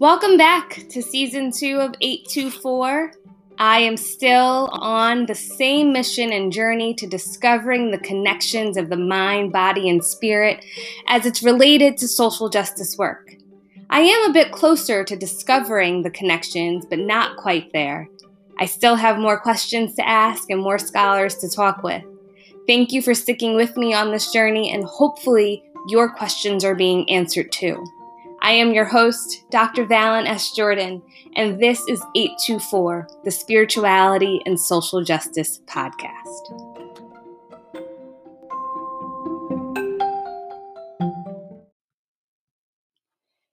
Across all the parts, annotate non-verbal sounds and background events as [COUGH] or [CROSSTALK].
Welcome back to season two of 824. I am still on the same mission and journey to discovering the connections of the mind, body, and spirit as it's related to social justice work. I am a bit closer to discovering the connections, but not quite there. I still have more questions to ask and more scholars to talk with. Thank you for sticking with me on this journey, and hopefully, your questions are being answered too. I am your host, Dr. Valen S. Jordan, and this is 824, the Spirituality and Social Justice Podcast.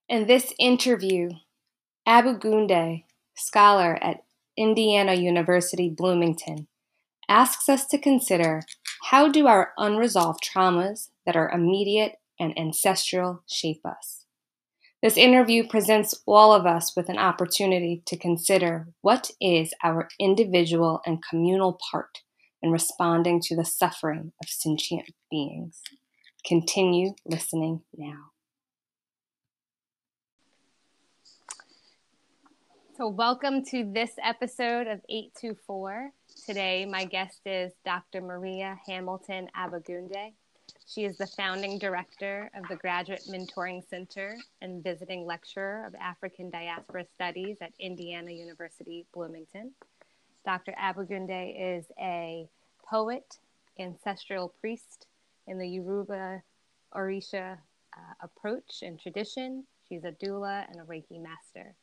In this interview, Abegunde, scholar at Indiana University Bloomington, asks us to consider how do our unresolved traumas that are immediate and ancestral shape us? This interview presents all of us with an opportunity to consider what is our individual and communal part in responding to the suffering of sentient beings. Continue listening now. So, welcome to this episode of 824. Today, my guest is Dr. Maria Hamilton Abegunde. She is the founding director of the Graduate Mentoring Center and visiting lecturer of African Diaspora Studies at Indiana University Bloomington. Dr. Abegunde is a poet, ancestral priest in the Yoruba Orisha uh, approach and tradition. She's a doula and a Reiki master.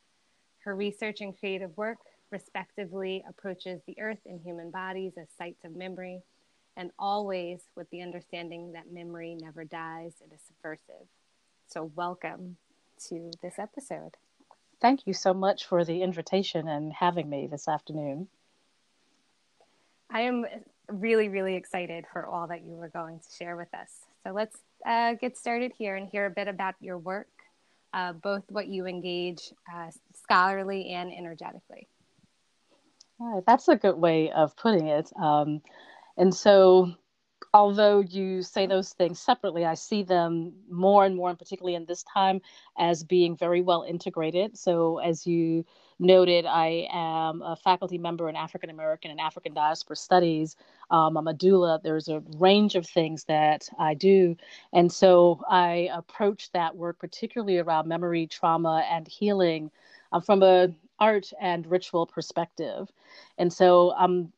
Her research and creative work, respectively, approaches the earth and human bodies as sites of memory and always with the understanding that memory never dies, it is subversive. So, welcome to this episode. Thank you so much for the invitation and having me this afternoon. I am really, really excited for all that you are going to share with us. So, let's uh, get started here and hear a bit about your work, uh, both what you engage uh, scholarly and energetically. that's a good way of putting it. Um, and so, although you say those things separately, I see them more and more, and particularly in this time, as being very well integrated. So, as you noted, I am a faculty member in African American and African Diaspora Studies. Um, I'm a doula. There's a range of things that I do. And so I approach that work, particularly around memory, trauma, and healing, uh, from a art and ritual perspective. And so I'm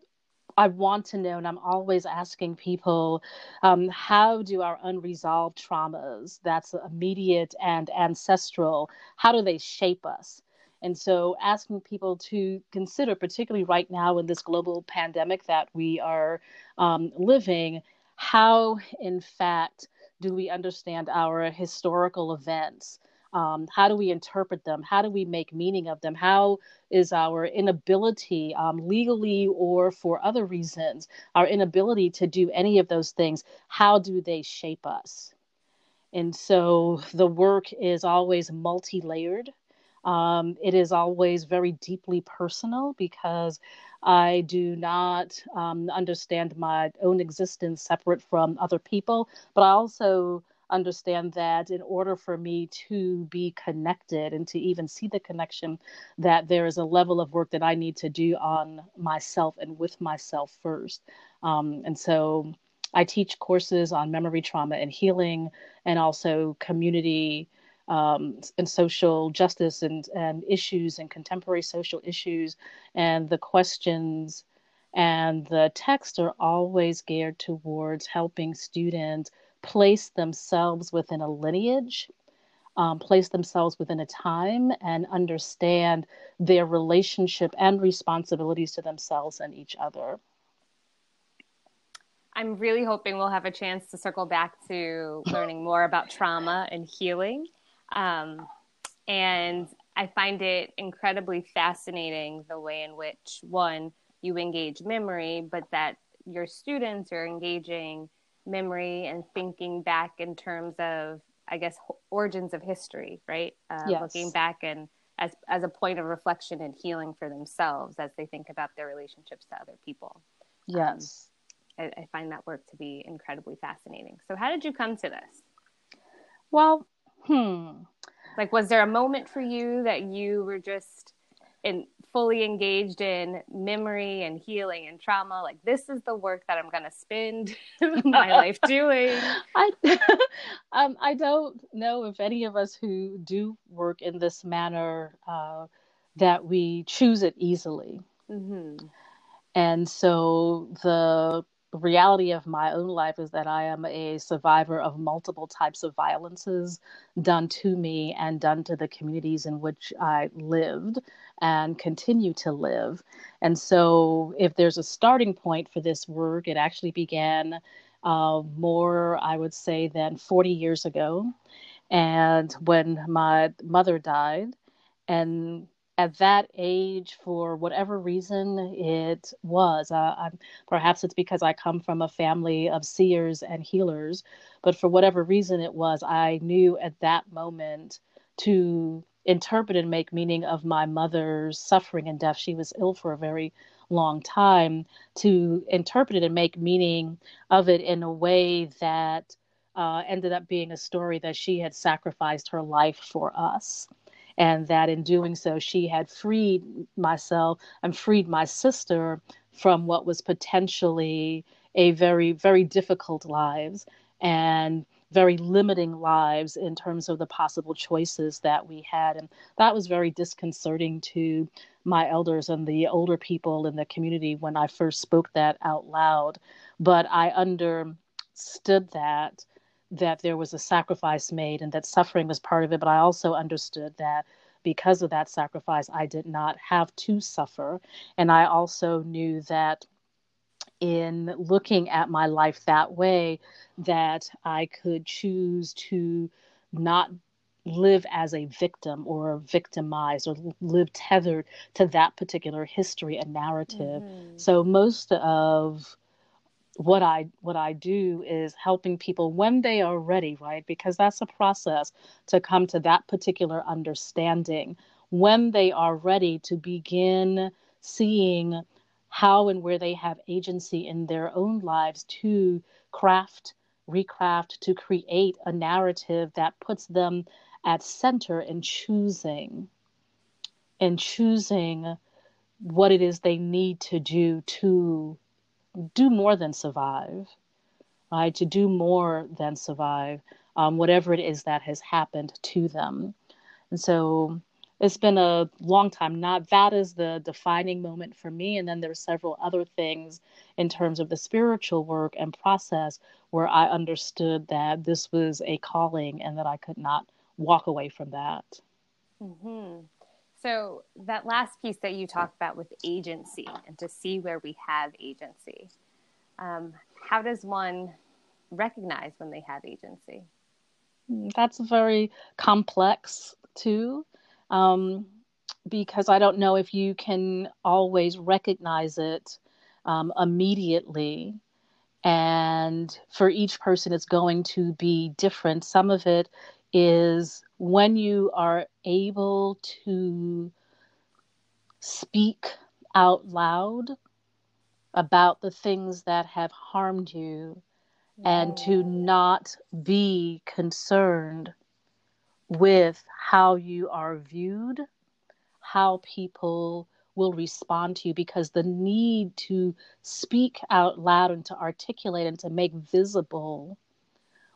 I want to know, and I'm always asking people, um, how do our unresolved traumas, that's immediate and ancestral, how do they shape us? And so, asking people to consider, particularly right now in this global pandemic that we are um, living, how, in fact, do we understand our historical events? Um, how do we interpret them? How do we make meaning of them? How is our inability, um, legally or for other reasons, our inability to do any of those things, how do they shape us? And so the work is always multi layered. Um, it is always very deeply personal because I do not um, understand my own existence separate from other people, but I also understand that in order for me to be connected and to even see the connection, that there is a level of work that I need to do on myself and with myself first. Um, and so I teach courses on memory trauma and healing, and also community um, and social justice and, and issues and contemporary social issues. And the questions and the texts are always geared towards helping students place themselves within a lineage, um, place themselves within a time, and understand their relationship and responsibilities to themselves and each other. I'm really hoping we'll have a chance to circle back to learning more about trauma and healing. Um, and I find it incredibly fascinating the way in which, one, you engage memory, but that your students are engaging memory and thinking back in terms of i guess origins of history right? Uh, yes. looking back and as as a point of reflection and healing for themselves as they think about their relationships to other people. Yes. Um, I, I find that work to be incredibly fascinating. So how did you come to this? Well hmm. Like, was there a moment for you that you were just in fully engaged in memory and healing and trauma? Like, this is the work that I'm going to spend [LAUGHS] my life [LAUGHS] doing. I, [LAUGHS] um, I don't know if any of us who do work in this manner uh, that we choose it easily. Mm-hmm. And so the reality of my own life is that I am a survivor of multiple types of violences done to me and done to the communities in which I lived and continue to live. And so, if there's a starting point for this work, it actually began uh, more, I would say, than 40 years ago. And when my mother died, and at that age, for whatever reason it was, uh, perhaps it's because I come from a family of seers and healers, but for whatever reason it was, I knew at that moment to interpret and make meaning of my mother's suffering and death. She was ill for a very long time, to interpret it and make meaning of it in a way that uh, ended up being a story that she had sacrificed her life for us and that in doing so, she had freed myself and freed my sister from what was potentially a very, very difficult lives and very limiting lives in terms of the possible choices that we had. And that was very disconcerting to my elders and the older people in the community when I first spoke that out loud. But I understood that that there was a sacrifice made and that suffering was part of it, but I also understood that because of that sacrifice, I did not have to suffer. And I also knew that in looking at my life that way, that I could choose to not live as a victim or victimized or live tethered to that particular history and narrative. Mm-hmm. So most of what I what I do is helping people when they are ready, right? Because that's a process to come to that particular understanding when they are ready to begin seeing how and where they have agency in their own lives to craft, recraft, to create a narrative that puts them at center in choosing and choosing what it is they need to do to do more than survive, right? To do more than survive, um, whatever it is that has happened to them. And so it's been a long time. Not that is the defining moment for me. And then there's several other things in terms of the spiritual work and process where I understood that this was a calling and that I could not walk away from that. Mm-hmm. So, that last piece that you talked about with agency and to see where we have agency, um, how does one recognize when they have agency? Mm, that's very complex, too, um, because I don't know if you can always recognize it um, immediately. And for each person, it's going to be different. Some of it is when you are able to speak out loud about the things that have harmed you and to not be concerned with how you are viewed, how people will respond to you, because the need to speak out loud and to articulate and to make visible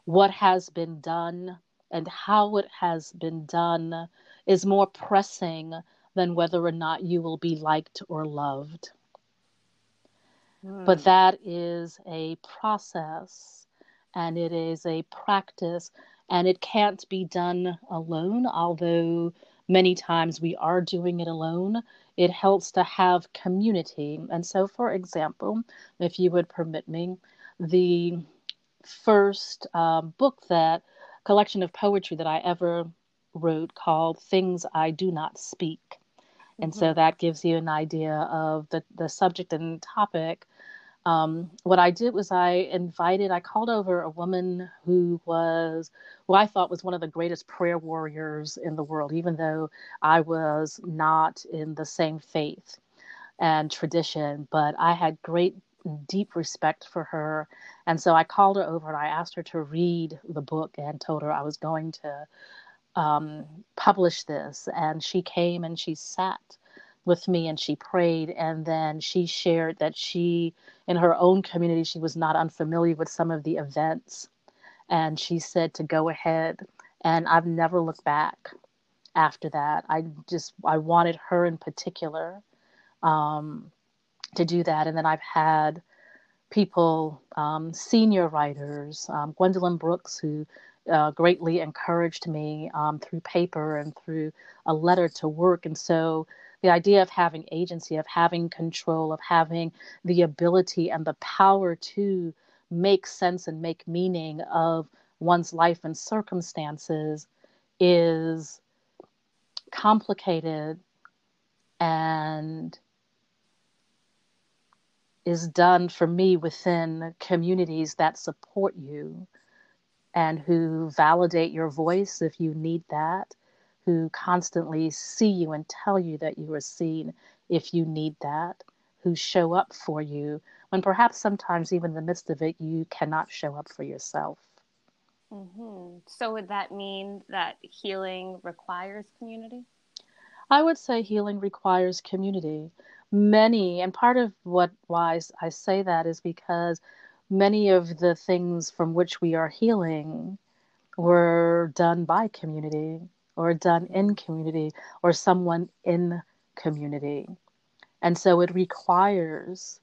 what has been done and how it has been done is more pressing than whether or not you will be liked or loved. Mm. But that is a process and it is a practice and it can't be done alone, although many times we are doing it alone. It helps to have community. And so, for example, if you would permit me, the first um, book that collection of poetry that I ever wrote called Things I Do Not Speak. And mm-hmm. so that gives you an idea of the, the subject and topic. Um, what I did was I invited, I called over a woman who was, who I thought was one of the greatest prayer warriors in the world, even though I was not in the same faith and tradition, but I had great deep respect for her. And so I called her over and I asked her to read the book and told her I was going to um, publish this. And she came and she sat with me and she prayed. And then she shared that she, in her own community, she was not unfamiliar with some of the events. And she said to go ahead. And I've never looked back after that. I just, I wanted her in particular um, to do that. And then I've had people, um, senior writers, um, Gwendolyn Brooks, who uh, greatly encouraged me um, through paper and through a letter to work. And so the idea of having agency, of having control, of having the ability and the power to make sense and make meaning of one's life and circumstances is complicated and is done for me within communities that support you and who validate your voice if you need that, who constantly see you and tell you that you are seen if you need that, who show up for you when perhaps sometimes, even in the midst of it, you cannot show up for yourself. Mm-hmm. So, would that mean that healing requires community? I would say healing requires community. Many, and part of what why I say that is because many of the things from which we are healing were done by community or done in community or someone in community. And so it requires,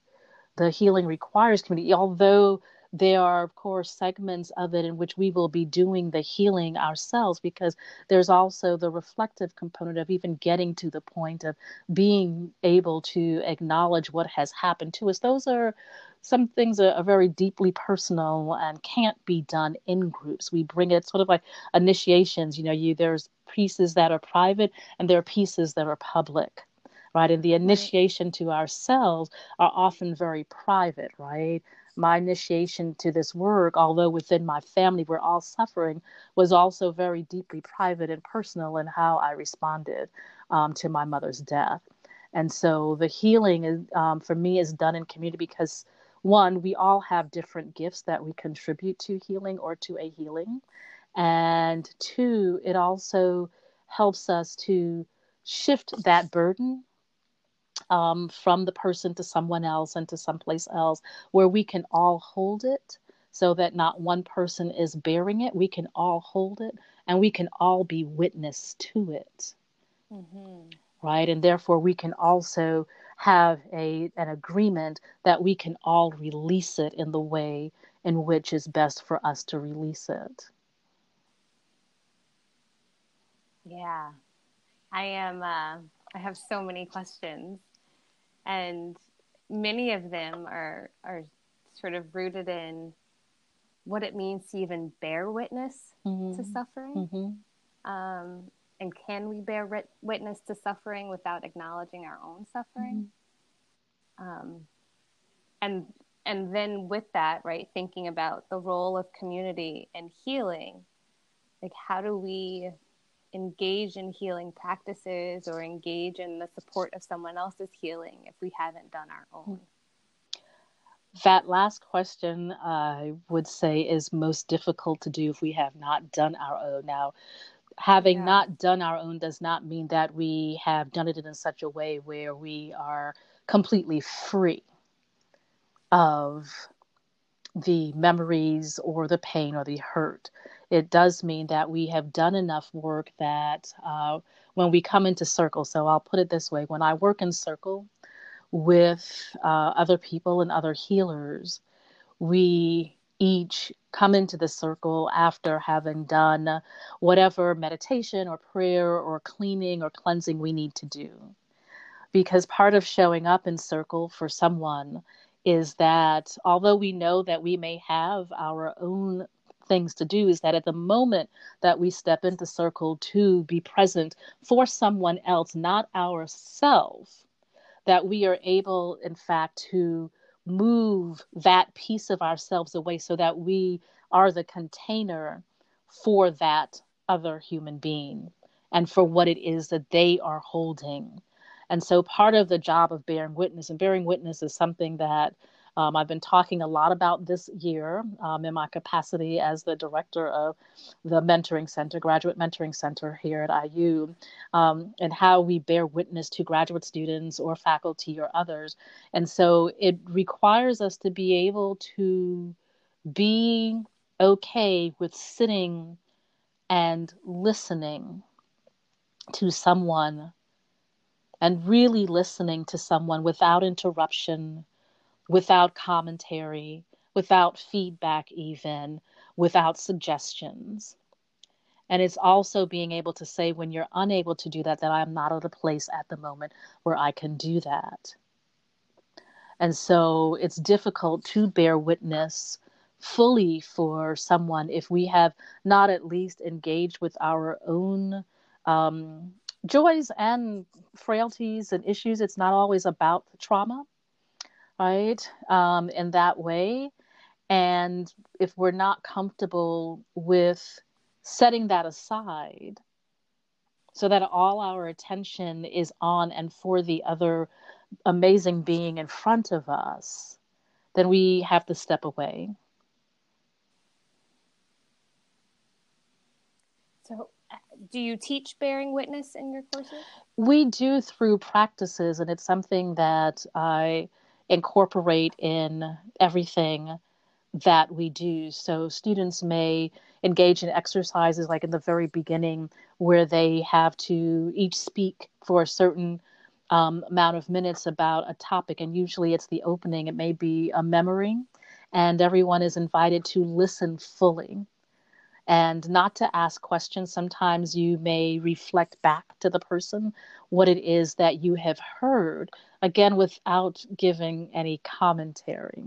the healing requires community, although there are, of course, segments of it in which we will be doing the healing ourselves because there's also the reflective component of even getting to the point of being able to acknowledge what has happened to us. Those are some things are, are, very deeply personal and can't be done in groups. We bring it sort of like initiations. You know, you there's pieces that are private and there are pieces that are public, right? And the initiation to ourselves are often very private, right? My initiation to this work, although within my family we're all suffering, was also very deeply private and personal in how I responded um, to my mother's death. And so the healing is, um, for me is done in community because one, we all have different gifts that we contribute to healing or to a healing. And two, it also helps us to shift that burden um, from the person to someone else and to someplace else where we can all hold it so that not one person is bearing it. We can all hold it and we can all be witness to it. Mm-hmm. Right. And therefore, we can also have a, an agreement that we can all release it in the way in which is best for us to release it. Yeah. I am, uh, I have so many questions and many of them are are sort of rooted in what it means to even bear witness mm-hmm. to suffering mm-hmm. um, and can we bear witness to suffering without acknowledging our own suffering mm-hmm. um, and and then with that right thinking about the role of community and healing like how do we engage in healing practices or engage in the support of someone else's healing if we haven't done our own? Hmm. That last question, I would say, is most difficult to do if we have not done our own. Now, having yeah. not done our own does not mean that we have done it in such a way where we are completely free of the memories or the pain or the hurt it does mean that we have done enough work that uh, when we come into circle, so I'll put it this way when I work in circle with uh, other people and other healers, we each come into the circle after having done whatever meditation or prayer or cleaning or cleansing we need to do. Because part of showing up in circle for someone is that although we know that we may have our own things to do is that at the moment that we step into circle to be present for someone else, not ourselves, that we are able, in fact, to move that piece of ourselves away so that we are the container for that other human being and for what it is that they are holding. And so, part of the job of bearing witness, and bearing witness is something that Um, I've been talking a lot about this year um, in my capacity as the director of the Mentoring Center, Graduate Mentoring Center here at IU, um, and how we bear witness to graduate students or faculty or others. And so it requires us to be able to be okay with sitting and listening to someone and really listening to someone without interruption, without commentary, without feedback, even without suggestions. And it's also being able to say when you're unable to do that, that I'm not at a place at the moment where I can do that. And so it's difficult to bear witness fully for someone if we have not at least engaged with our own um, joys and frailties and issues. It's not always about the trauma, right? Um, in that way. And if we're not comfortable with setting that aside so that all our attention is on and for the other amazing being in front of us, then we have to step away. So, do you teach bearing witness in your courses? We do through practices, and it's something that I incorporate in everything that we do. So, students may engage in exercises like in the very beginning where they have to each speak for a certain um, amount of minutes about a topic, and usually it's the opening, it may be a memory, and everyone is invited to listen fully and not to ask questions. Sometimes you may reflect back to the person what it is that you have heard, again, without giving any commentary.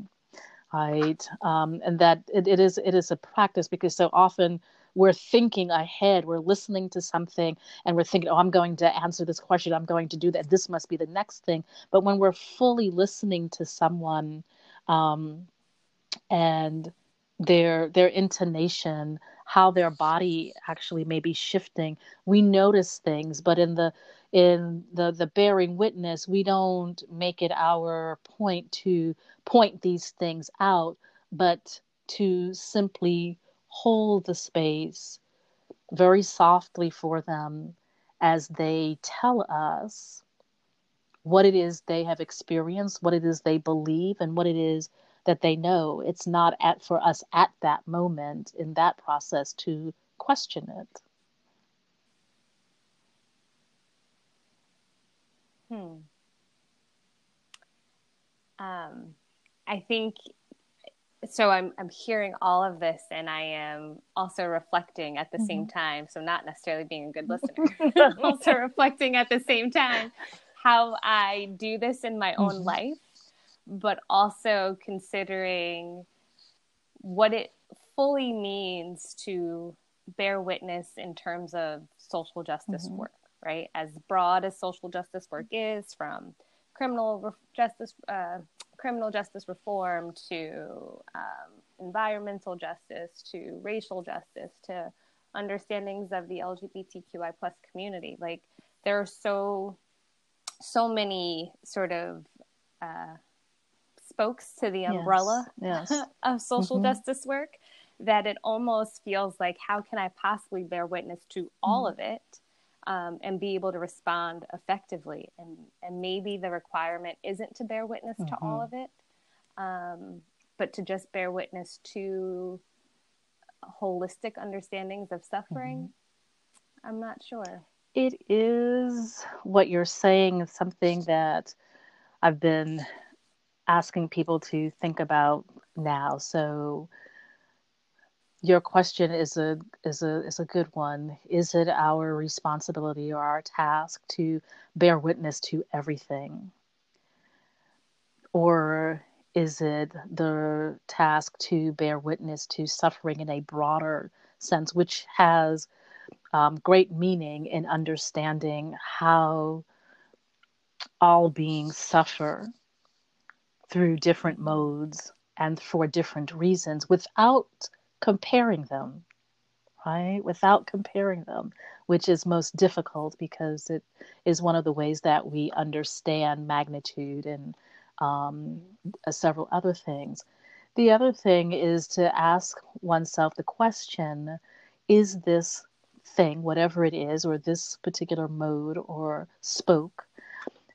Right, um, and that it, it is it is a practice because so often we're thinking ahead, we're listening to something, and we're thinking, oh, I'm going to answer this question, I'm going to do that, this must be the next thing. But when we're fully listening to someone, um, and their their intonation how their body actually may be shifting. We notice things but in the in the the bearing witness we don't make it our point to point these things out but to simply hold the space very softly for them as they tell us what it is they have experienced what it is they believe and what it is that they know it's not at for us at that moment in that process to question it hmm um i think so i'm i'm hearing all of this and i am also reflecting at the mm-hmm. same time so not necessarily being a good [LAUGHS] listener also reflecting at the same time how i do this in my own mm-hmm. life but also considering what it fully means to bear witness in terms of social justice mm-hmm. work, right? As broad as social justice work is, from criminal re- justice, uh, criminal justice reform to um, environmental justice to racial justice to understandings of the LGBTQI plus community. Like there are so so many sort of uh, spokes to the umbrella yes, yes. [LAUGHS] of social mm-hmm. justice work that it almost feels like how can I possibly bear witness to all mm-hmm. of it um, and be able to respond effectively and and maybe the requirement isn't to bear witness mm-hmm. to all mm-hmm. of it um, but to just bear witness to holistic understandings of suffering mm-hmm. I'm not sure it is what you're saying is something that I've been asking people to think about now. So your question is a is a is a good one. Is it our responsibility or our task to bear witness to everything? Or is it the task to bear witness to suffering in a broader sense, which has um, great meaning in understanding how all beings suffer through different modes and for different reasons without comparing them, right? Without comparing them, which is most difficult because it is one of the ways that we understand magnitude and um, uh, several other things. The other thing is to ask oneself the question is this thing, whatever it is, or this particular mode or spoke,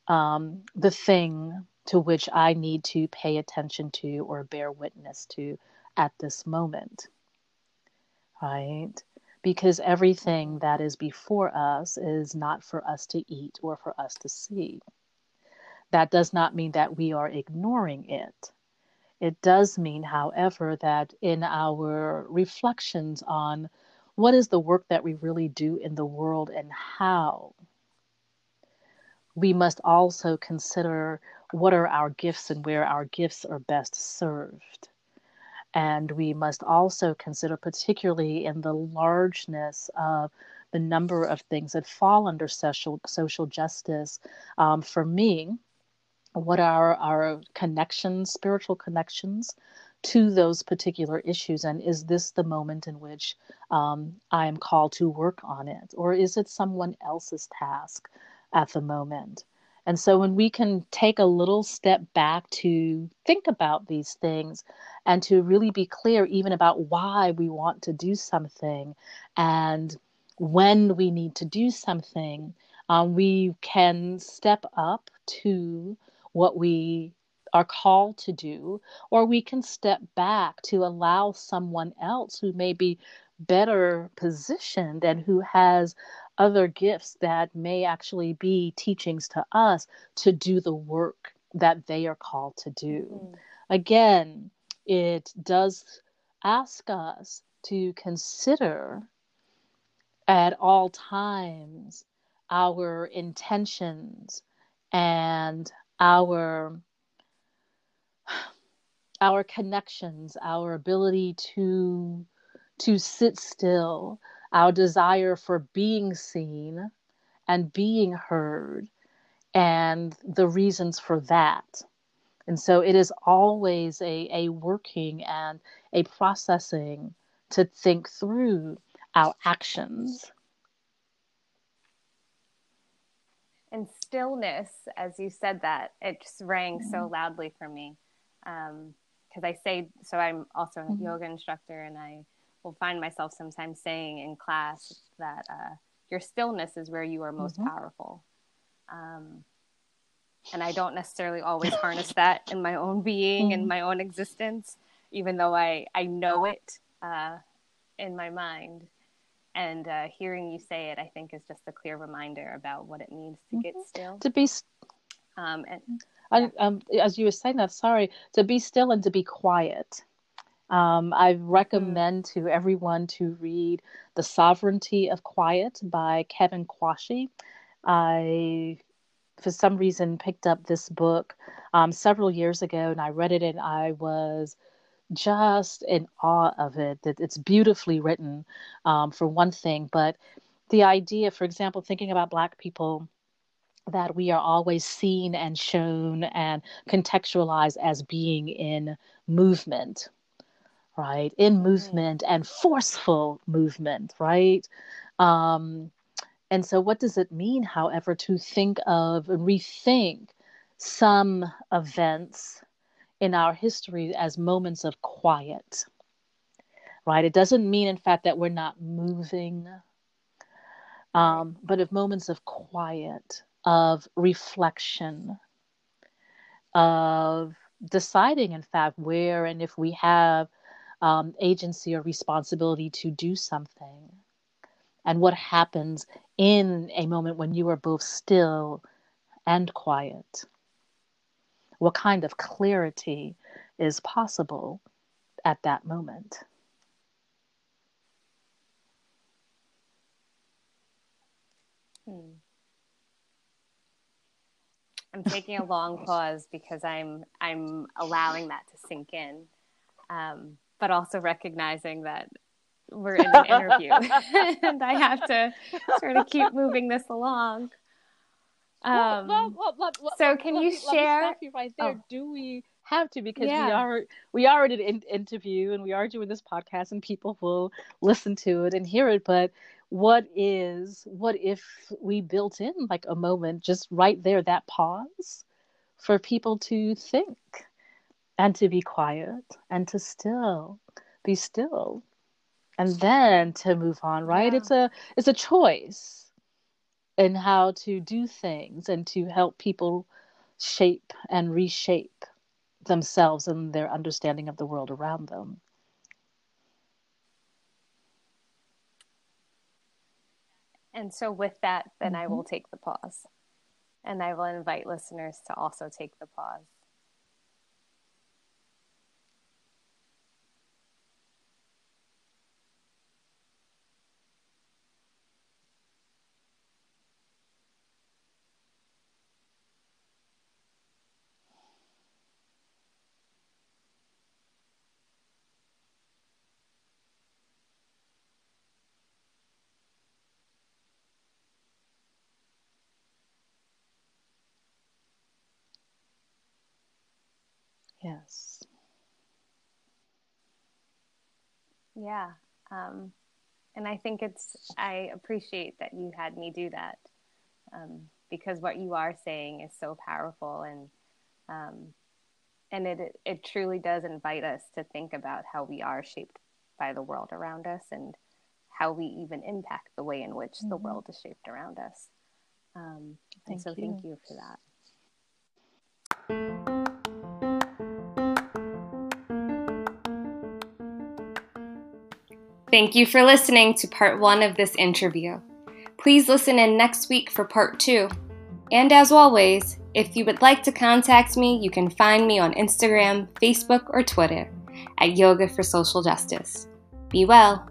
um, the thing to which I need to pay attention to or bear witness to at this moment? Right? Because everything that is before us is not for us to eat or for us to see. That does not mean that we are ignoring it. It does mean, however, that in our reflections on what is the work that we really do in the world and how, we must also consider what are our gifts and where our gifts are best served. And we must also consider, particularly in the largeness of the number of things that fall under social, social justice, um, for me, what are our connections, spiritual connections to those particular issues? And is this the moment in which um, I am called to work on it? Or is it someone else's task at the moment? And so when we can take a little step back to think about these things and to really be clear even about why we want to do something and when we need to do something, um, we can step up to what we are called to do, or we can step back to allow someone else who may be better positioned and who has other gifts that may actually be teachings to us to do the work that they are called to do. Mm-hmm. Again, it does ask us to consider at all times our intentions and our our connections our ability to to sit still our desire for being seen and being heard and the reasons for that and so it is always a, a working and a processing to think through our actions and stillness as you said that it just rang mm-hmm. so loudly for me because um, i say so i'm also a mm-hmm. yoga instructor and i will find myself sometimes saying in class that uh, your stillness is where you are most mm-hmm. powerful um, and i don't necessarily always [LAUGHS] harness that in my own being and mm-hmm. my own existence even though i i know it uh, in my mind and uh, hearing you say it, I think, is just a clear reminder about what it means to get mm-hmm. still. To be, um, and. I, um, as you were saying that, sorry, to be still and to be quiet. Um, I recommend mm-hmm. to everyone to read The Sovereignty of Quiet by Kevin Quashie. I, for some reason, picked up this book um, several years ago and I read it and I was just in awe of it. That it's beautifully written, um, for one thing, but the idea, for example, thinking about Black people that we are always seen and shown and contextualized as being in movement, right? In movement and forceful movement, right? Um, and so, what does it mean, however, to think of and rethink some events in our history as moments of quiet, right? It doesn't mean, in fact, that we're not moving, um, but of moments of quiet, of reflection, of deciding, in fact, where and if we have um, agency or responsibility to do something, and what happens in a moment when you are both still and quiet what kind of clarity is possible at that moment. Hmm. I'm taking a long [LAUGHS] pause because I'm I'm allowing that to sink in, um, but also recognizing that we're in an interview [LAUGHS] and I have to sort of keep moving this along. Um, well, well, well, so can you share? You right there. Oh. Do we have to? Because yeah. we are we are in an interview and we are doing this podcast, and people will listen to it and hear it. But what is what if we built in like a moment just right there, that pause for people to think and to be quiet and to still be still and then to move on right yeah. it's a it's a choice in how to do things and to help people shape and reshape themselves and their understanding of the world around them and so with that then mm-hmm. i will take the pause and i will invite listeners to also take the pause Yes. Yeah. Um, and I think it's, I appreciate that you had me do that um, because what you are saying is so powerful and, um, and it, it truly does invite us to think about how we are shaped by the world around us and how we even impact the way in which mm-hmm. the world is shaped around us. Um, and so you. thank you for that. Thank you for listening to part one of this interview. Please listen in next week for part two. And as always, if you would like to contact me, you can find me on Instagram, Facebook, or Twitter at Yoga for Social Justice. Be well.